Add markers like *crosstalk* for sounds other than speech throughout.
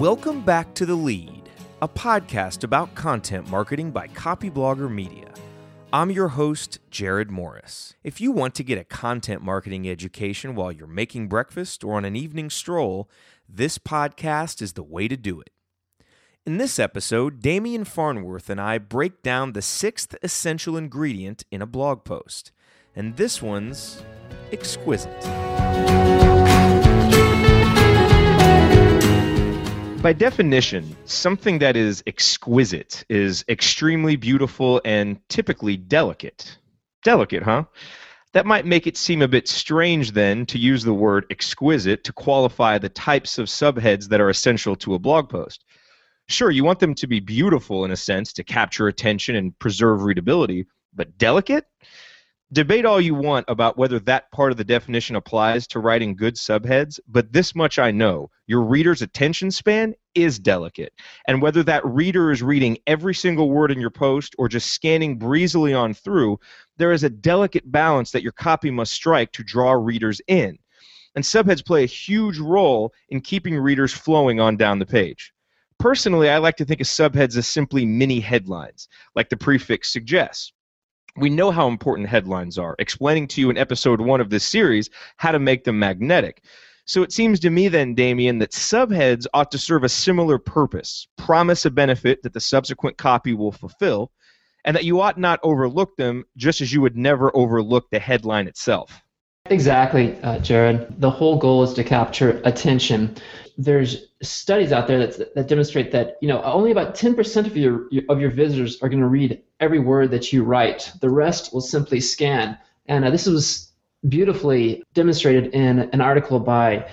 Welcome back to The Lede, a podcast about content marketing by Copyblogger Media. I'm your host, Jerod Morris. If you want to get a content marketing education while you're making breakfast or on an evening stroll, this podcast is the way to do it. In this episode, Demian Farnworth and I break down the sixth essential ingredient in a blog post, and this one's exquisite. By definition, something that is exquisite is extremely beautiful and typically delicate. Delicate, huh? That might make it seem a bit strange then to use the word exquisite to qualify the types of subheads that are essential to a blog post. Sure, you want them to be beautiful in a sense to capture attention and preserve readability, but delicate? Debate all you want about whether that part of the definition applies to writing good subheads, but this much I know your reader's attention span is delicate. And whether that reader is reading every single word in your post or just scanning breezily on through, there is a delicate balance that your copy must strike to draw readers in. And subheads play a huge role in keeping readers flowing on down the page. Personally, I like to think of subheads as simply mini headlines, like the prefix suggests we know how important headlines are, explaining to you in episode one of this series how to make them magnetic. So it seems to me then, Demian, that subheads ought to serve a similar purpose, promise a benefit that the subsequent copy will fulfill, and that you ought not overlook them just as you would never overlook the headline itself. Exactly, uh, Jerod. The whole goal is to capture attention. There's studies out there that, that demonstrate that you know only about 10% of your of your visitors are going to read every word that you write. The rest will simply scan. And uh, this was beautifully demonstrated in an article by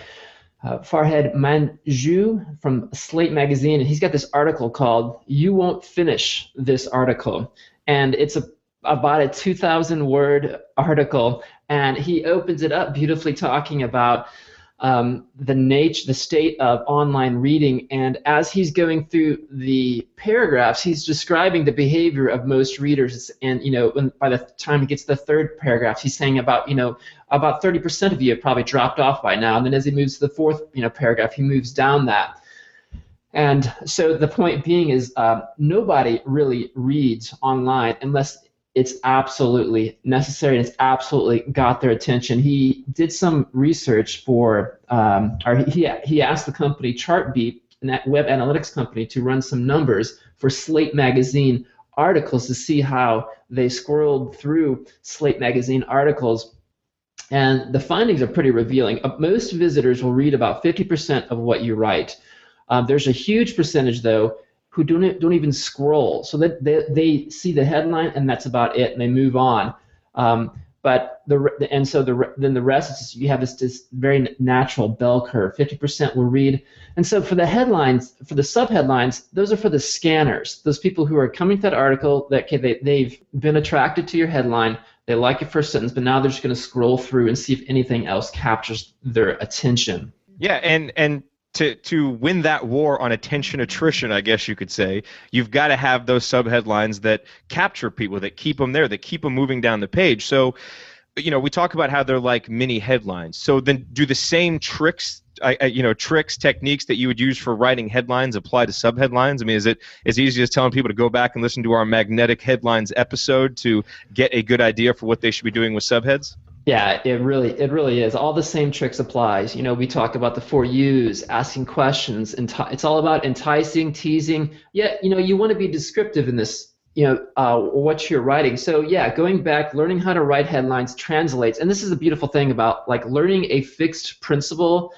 uh, Farhad Manjoo from Slate Magazine. And he's got this article called "You Won't Finish This Article," and it's a about a 2,000 word article, and he opens it up beautifully talking about um, the nature, the state of online reading, and as he's going through the paragraphs, he's describing the behavior of most readers. And you know, when, by the time he gets to the third paragraph, he's saying about you know about 30% of you have probably dropped off by now. And then as he moves to the fourth you know paragraph, he moves down that. And so the point being is uh, nobody really reads online unless it's absolutely necessary and it's absolutely got their attention. He did some research for, um, or he, he asked the company Chartbeat, that web analytics company, to run some numbers for Slate Magazine articles to see how they scrolled through Slate Magazine articles. And the findings are pretty revealing. Uh, most visitors will read about 50% of what you write. Um, there's a huge percentage, though, who don't don't even scroll. So that they, they see the headline and that's about it, and they move on. Um, but the and so the then the rest is you have this this very natural bell curve. Fifty percent will read, and so for the headlines, for the subheadlines, those are for the scanners. Those people who are coming to that article that okay, they they've been attracted to your headline. They like your first sentence, but now they're just going to scroll through and see if anything else captures their attention. Yeah, and and to to win that war on attention attrition, I guess you could say, you've got to have those subheadlines that capture people, that keep them there, that keep them moving down the page. So, you know, we talk about how they're like mini headlines. So then, do the same tricks, I, I, you know, tricks, techniques that you would use for writing headlines apply to subheadlines? I mean, is it as easy as telling people to go back and listen to our magnetic headlines episode to get a good idea for what they should be doing with subheads? Yeah, it really it really is. All the same tricks applies. You know, we talk about the four U's, asking questions, and it's all about enticing, teasing. Yeah, you know, you want to be descriptive in this. You know, uh, what you're writing. So yeah, going back, learning how to write headlines translates, and this is the beautiful thing about like learning a fixed principle,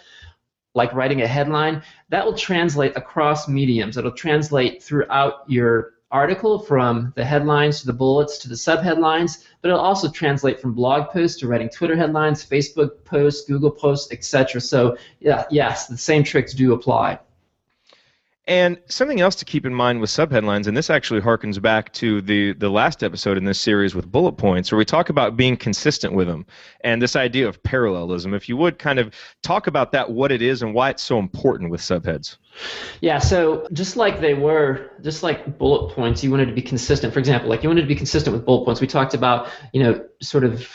like writing a headline. That will translate across mediums. It'll translate throughout your article from the headlines to the bullets to the subheadlines, but it'll also translate from blog posts to writing Twitter headlines, Facebook posts, Google posts, etc. So yeah, yes, the same tricks do apply. And something else to keep in mind with subheadlines, and this actually harkens back to the, the last episode in this series with bullet points, where we talk about being consistent with them and this idea of parallelism. If you would kind of talk about that, what it is, and why it's so important with subheads. Yeah, so just like they were, just like bullet points, you wanted to be consistent. For example, like you wanted to be consistent with bullet points. We talked about, you know, sort of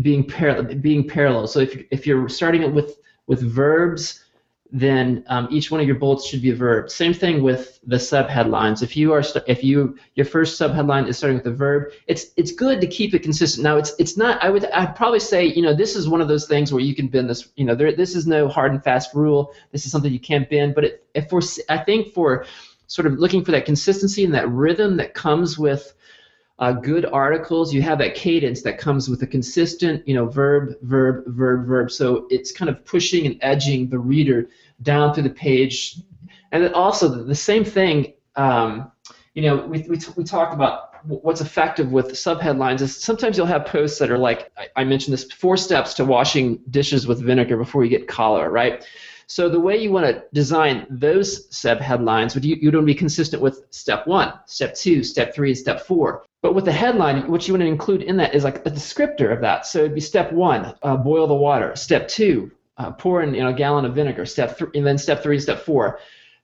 being parallel, being parallel. So if if you're starting it with with verbs then um, each one of your bullets should be a verb. Same thing with the subheadlines. If you are if you your first subheadline is starting with a verb, it's it's good to keep it consistent. Now it's it's not. I would I'd probably say you know this is one of those things where you can bend this. You know there this is no hard and fast rule. This is something you can't bend. But it, if we're I think for sort of looking for that consistency and that rhythm that comes with uh, good articles, you have that cadence that comes with a consistent, you know, verb, verb, verb, verb. So it's kind of pushing and edging the reader down through the page. And then also the same thing, um, you know, we, we, we talked about what's effective with subheadlines is sometimes you'll have posts that are like, I, mentioned this, four steps to washing dishes with vinegar before you get cholera, right? So the way you want to design those subheadlines would you, you to be consistent with step one, step two, step three, and step four. But with the headline, what you want to include in that is like a descriptor of that. So it'd be step one, uh, boil the water. Step two, uh, pour in you know, a gallon of vinegar. Step three, and then step three, step four.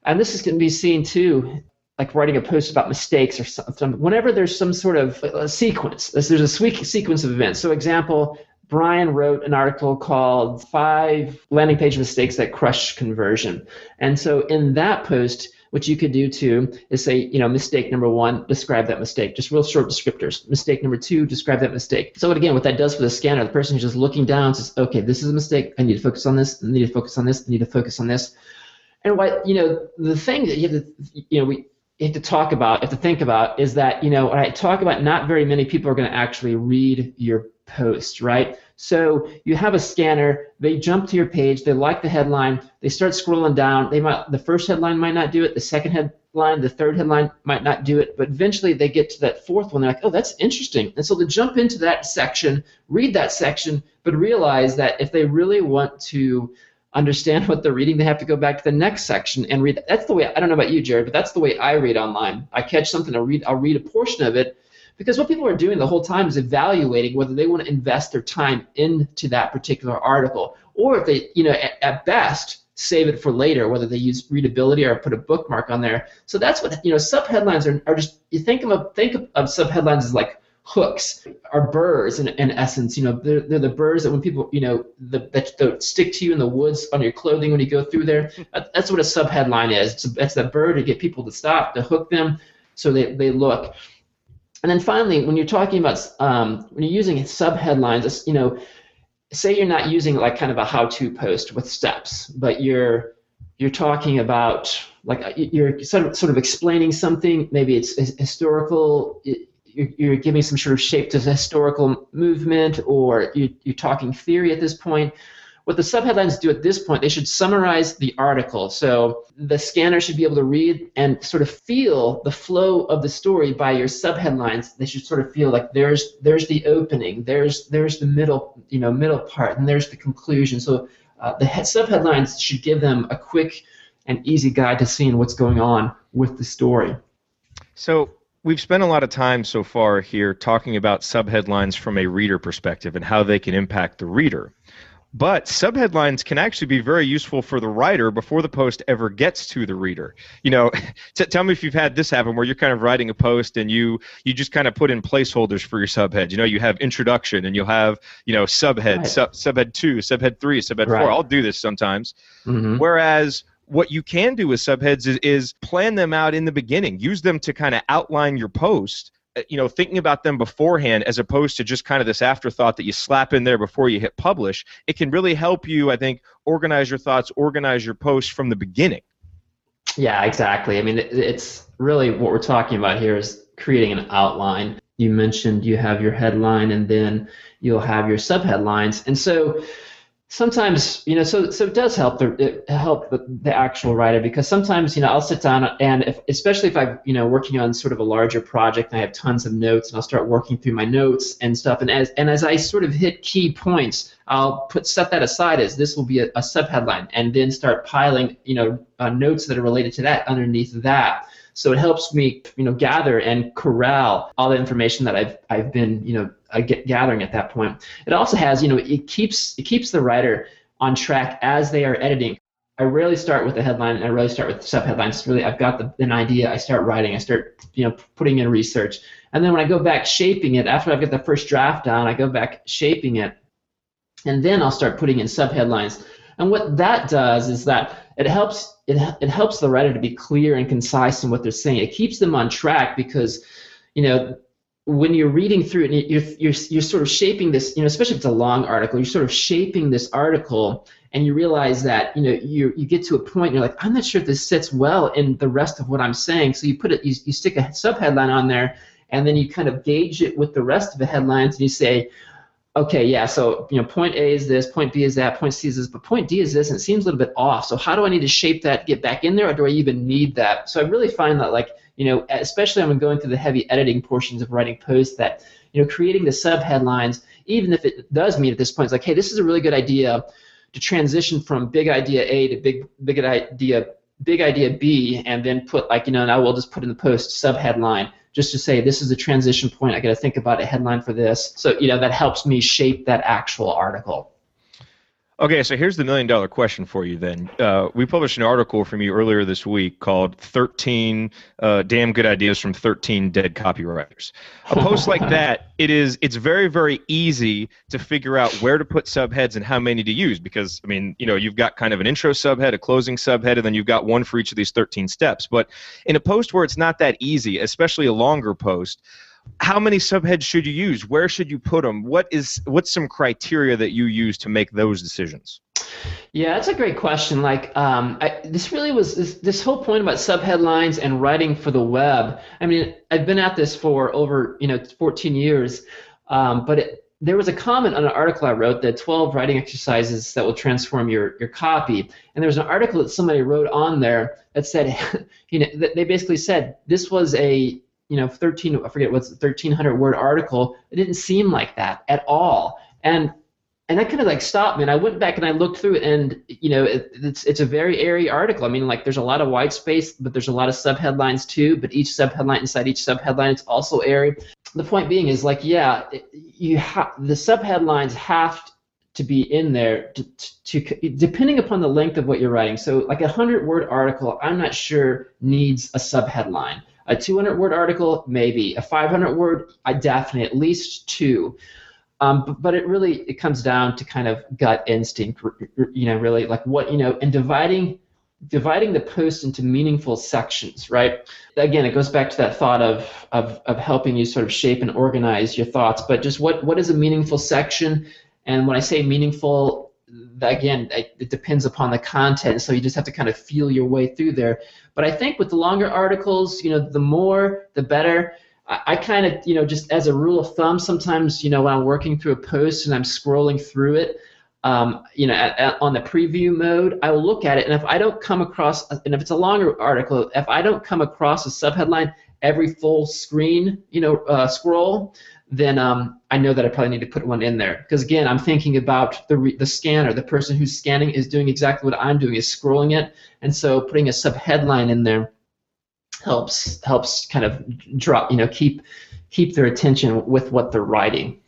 And this is going to be seen too, like writing a post about mistakes or something. Whenever there's some sort of a sequence, there's a sequence of events. So example, Brian wrote an article called Five Landing Page Mistakes That Crush Conversion. And so in that post, what you could do too is say, you know, mistake number one, describe that mistake. Just real short descriptors. Mistake number two, describe that mistake. So again, what that does for the scanner, the person who's just looking down says, okay, this is a mistake. I need to focus on this. I need to focus on this. I need to focus on this. And what, you know, the thing that you have to, you know, we, have to talk about, have to think about is that, you know, when I talk about not very many people are going to actually read your post, right? So you have a scanner, they jump to your page, they like the headline, they start scrolling down. They might the first headline might not do it, the second headline, the third headline might not do it, but eventually they get to that fourth one, they're like, oh, that's interesting. And so they jump into that section, read that section, but realize that if they really want to understand *laughs* what they're reading, they have to go back to the next section and read. That's the way I don't know about you, Jerod, but that's the way I read online. I catch something, I read, I'll read a portion of it, because what people are doing the whole time is evaluating whether they want to invest their time into that particular article, or if they, you know, at, at best save it for later, whether they use readability or put a bookmark on there. So that's what you know. Subheadlines are, are just you think of think of, of subheadlines as like hooks are burrs in, in essence. You know, they're, they're the burrs that when people, you know, the, that, that stick to you in the woods on your clothing when you go through there. *laughs* That's what a subheadline is. It's, it's that burr to get people to stop, to hook them so they, they look. And then finally, when you're talking about um, when you're using subheadlines, you know, say you're not using like kind of a how-to post with steps, but you're you're talking about like uh, you're sort of sort of explaining something. Maybe it's historical. You're, giving some sort of shape to the historical movement, or you're talking theory at this point what the subheadlines do at this point, they should summarize the article. So the scanner should be able to read and sort of feel the flow of the story by your subheadlines. They should sort of feel like there's there's the opening, there's there's the middle you know middle part, and there's the conclusion. So uh, the subheadlines should give them a quick and easy guide to seeing what's going on with the story. So we've spent a lot of time so far here talking about subheadlines from a reader perspective and how they can impact the reader. But subheadlines can actually be very useful for the writer before the post ever gets to the reader. You know, *laughs* t- tell me if you've had this happen where you're kind of writing a post and you you just kind of put in placeholders for your subhead. You know, you have introduction and you'll have you know subhead, right. sub, subhead two, subhead three, subhead right. four. I'll do this sometimes. Mm-hmm. Whereas what you can do with subheads is, is plan them out in the beginning. Use them to kind of outline your post Uh, you know thinking about them beforehand as opposed to just kind of this afterthought that you slap in there before you hit publish it can really help you i think organize your thoughts organize your post from the beginning. Yeah exactly. I mean it's really what we're talking about here is creating an outline. You mentioned you have your headline and then you'll have your subheadlines. And so sometimes you know so so it does help the help the, the actual writer because sometimes you know I'll sit down and if, especially if I'm you know working on sort of a larger project and I have tons of notes and I'll start working through my notes and stuff. And as and as I sort of hit key points I'll put set that aside as this will be a, a subheadline and then start piling you know uh, notes that are related to that underneath that. So it helps me, you know, gather and corral all the information that I've I've been, you know, uh, gathering at that point. It also has, you know, it keeps it keeps the writer on track as they are editing. I rarely start with a headline, and I rarely start with subheadlines. Really, I've got the, an idea. I start writing. I start, you know, putting in research, and then when I go back shaping it, after I've got the first draft down, I go back shaping it, and then I'll start putting in subheadlines And what that does is that it helps it, it helps the writer to be clear and concise in what they're saying. It keeps them on track because, you know, when you're reading through it, you're, you're, you're sort of shaping this, you know, especially if it's a long article, you're sort of shaping this article and you realize that, you know, you, you get to a point, you're like, I'm not sure if this sits well in the rest of what I'm saying. So you put it, you, you stick a subheadline on there and then you kind of gauge it with the rest of the headlines and you say, okay, yeah, so you know, point A is this, point B is that, point C is this, but point D is this, and it seems a little bit off. So how do I need to shape that, get back in there, or do I even need that? So I really find that like, you know, especially when going through the heavy editing portions of writing posts, that you know, creating the sub headlines, even if it does mean at this point, it's like, hey, this is a really good idea to transition from big idea A to big big idea big idea B, and then put like, you know, now we'll just put in the post sub headline just to say this is a transition point. I got to think about a headline for this. So you know that helps me shape that actual article. Okay, so here's the million dollar question for you then. Uh, we published an article from you earlier this week called 13 uh, Damn Good Ideas from 13 Dead Copywriters. A post like *laughs* that, it is it's very, very easy to figure out where to put subheads and how many to use because, I mean, you know, you've got kind of an intro subhead, a closing subhead, and then you've got one for each of these 13 steps. But in a post where it's not that easy, especially a longer post, how many subheads should you use? Where should you put them? What is what's some criteria that you use to make those decisions? Yeah, that's a great question. Like, um, I, this really was this, this whole point about subheadlines and writing for the web. I mean, I've been at this for over you know 14 years, um, but it, there was a comment on an article I wrote that 12 writing exercises that will transform your, your copy. And there was an article that somebody wrote on there that said, *laughs* you know, that they basically said this was a you know 13 I forget what's 1300 word article it didn't seem like that at all. And and that kind of like stopped me and I went back and I looked through it and you know it, it's it's a very airy article. I mean like there's a lot of white space but there's a lot of subheadlines too but each subheadline inside each subheadline it's also airy. The point being is like yeah you have the subheadlines have to be in there to, to, depending upon the length of what you're writing. So like a 100 word article i'm not sure needs a subheadline a 200 word article, maybe. A 500 word, I definitely at least two. Um, but, but, it really it comes down to kind of gut instinct, you know, really like what you know, and dividing dividing the post into meaningful sections, right? Again, it goes back to that thought of of of helping you sort of shape and organize your thoughts. But just what what is a meaningful section? And when I say meaningful, again, it depends upon the content, so you just have to kind of feel your way through there. But I think with the longer articles, you know, the more, the better. I, I kind of, you know, just as a rule of thumb, sometimes, you know, when I'm working through a post and I'm scrolling through it, um, you know, at, at, on the preview mode, I will look at it, and if I don't come across, and if it's a longer article, if I don't come across a subheadline every full screen, you know, uh, scroll, then um, I know that I probably need to put one in there. Because again, I'm thinking about the, re- the scanner. The person who's scanning is doing exactly what I'm doing, is scrolling it. And so putting a sub headline in there helps helps kind of drop, you know, keep keep their attention with what they're writing.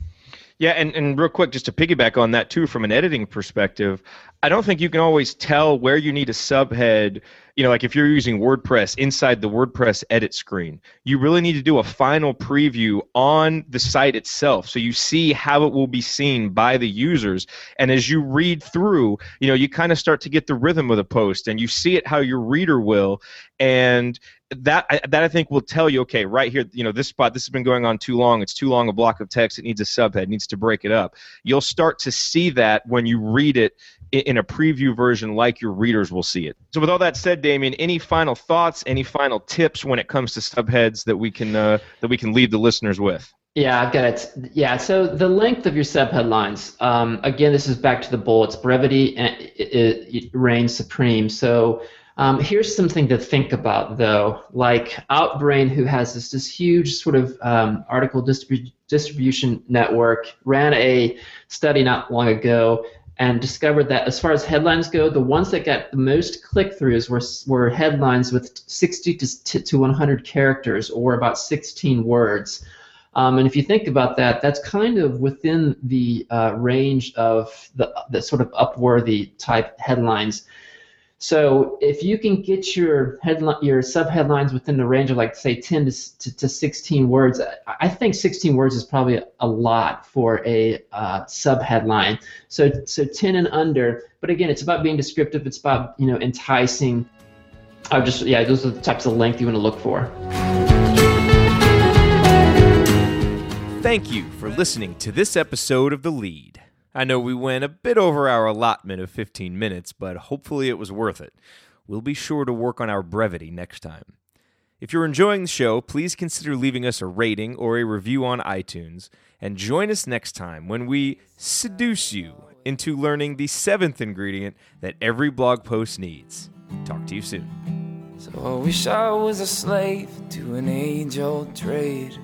Yeah, and, and real quick, just to piggyback on that too, from an editing perspective, I don't think you can always tell where you need a subhead. You know, like if you're using WordPress inside the WordPress edit screen, you really need to do a final preview on the site itself so you see how it will be seen by the users. And as you read through, you know, you kind of start to get the rhythm of the post and you see it how your reader will. And that that I think will tell you, okay, right here, you know, this spot, this has been going on too long. It's too long a block of text. It needs a subhead. Needs to break it up. You'll start to see that when you read it in a preview version, like your readers will see it. So, with all that said, Demian, any final thoughts, any final tips when it comes to subheads that we can uh, that we can leave the listeners with? Yeah, I've got it. Yeah, so the length of your subheadlines. Um, again, this is back to the bullets. Brevity uh, it, it reigns supreme. So um, here's something to think about, though. Like Outbrain, who has this, this huge sort of um, article distribu- distribution network, ran a study not long ago and discovered that as far as headlines go, the ones that got the most click-throughs were, were headlines with 60 to, to 100 characters, or about 16 words. Um, and if you think about that, that's kind of within the uh, range of the, the sort of upworthy type headlines So if you can get your headline, your subheadlines within the range of like say 10 to, to, to 16 words, I think 16 words is probably a lot for a uh, subheadline. So so 10 and under. But again, it's about being descriptive. It's about you know enticing. I just yeah, those are the types of length you want to look for. Thank you for listening to this episode of The Lede. I know we went a bit over our allotment of 15 minutes, but hopefully it was worth it. We'll be sure to work on our brevity next time. If you're enjoying the show, please consider leaving us a rating or a review on iTunes, and join us next time when we seduce you into learning the seventh ingredient that every blog post needs. Talk to you soon. So I wish I was a slave to an age old trade.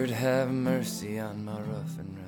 Lord, have mercy on my rough and